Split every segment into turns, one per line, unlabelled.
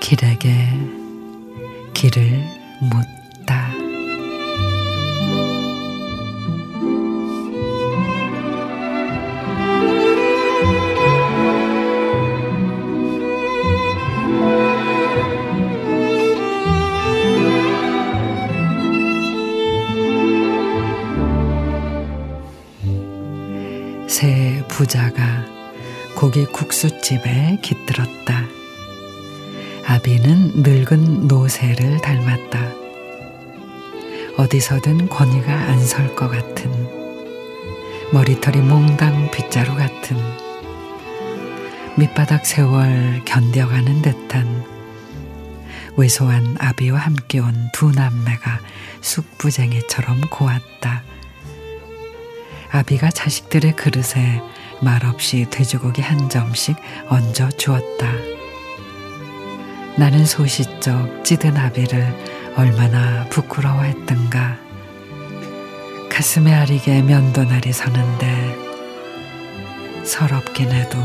길에게 길을 묻 새 부자가 고기 국수집에 깃들었다. 아비는 늙은 노새를 닮았다. 어디서든 권위가 안 설 것 같은 머리털이 몽당 빗자루 같은 밑바닥 세월 견뎌가는 듯한 왜소한 아비와 함께 온 두 남매가 쑥부쟁이처럼 고왔다. 아비가 자식들의 그릇에 말없이 돼지고기 한 점씩 얹어 주었다. 나는 소시적 찌든 아비를 얼마나 부끄러워했던가. 가슴에 아리게 면도날이 서는데 서럽긴 해도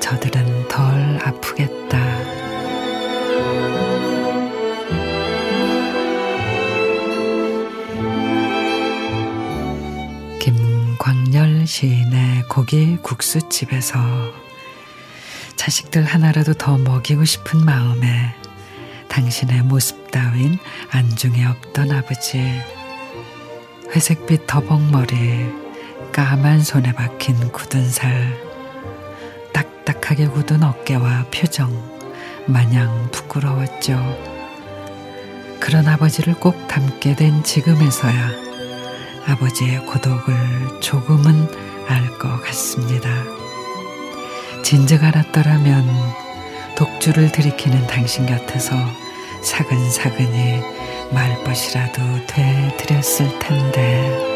저들은 덜 아프겠다. 광열 시인의 고기 국수집에서 자식들 하나라도 더 먹이고 싶은 마음에 당신의 모습 따윈 안중에 없던 아버지 회색빛 더벅머리 까만 손에 박힌 굳은 살 딱딱하게 굳은 어깨와 표정 마냥 부끄러웠죠. 그런 아버지를 꼭 닮게 된 지금에서야 아버지의 고독을 조금은 알 것 같습니다. 진즉 알았더라면 독주를 들이키는 당신 곁에서 사근사근히 말벗이라도 되드렸을 텐데.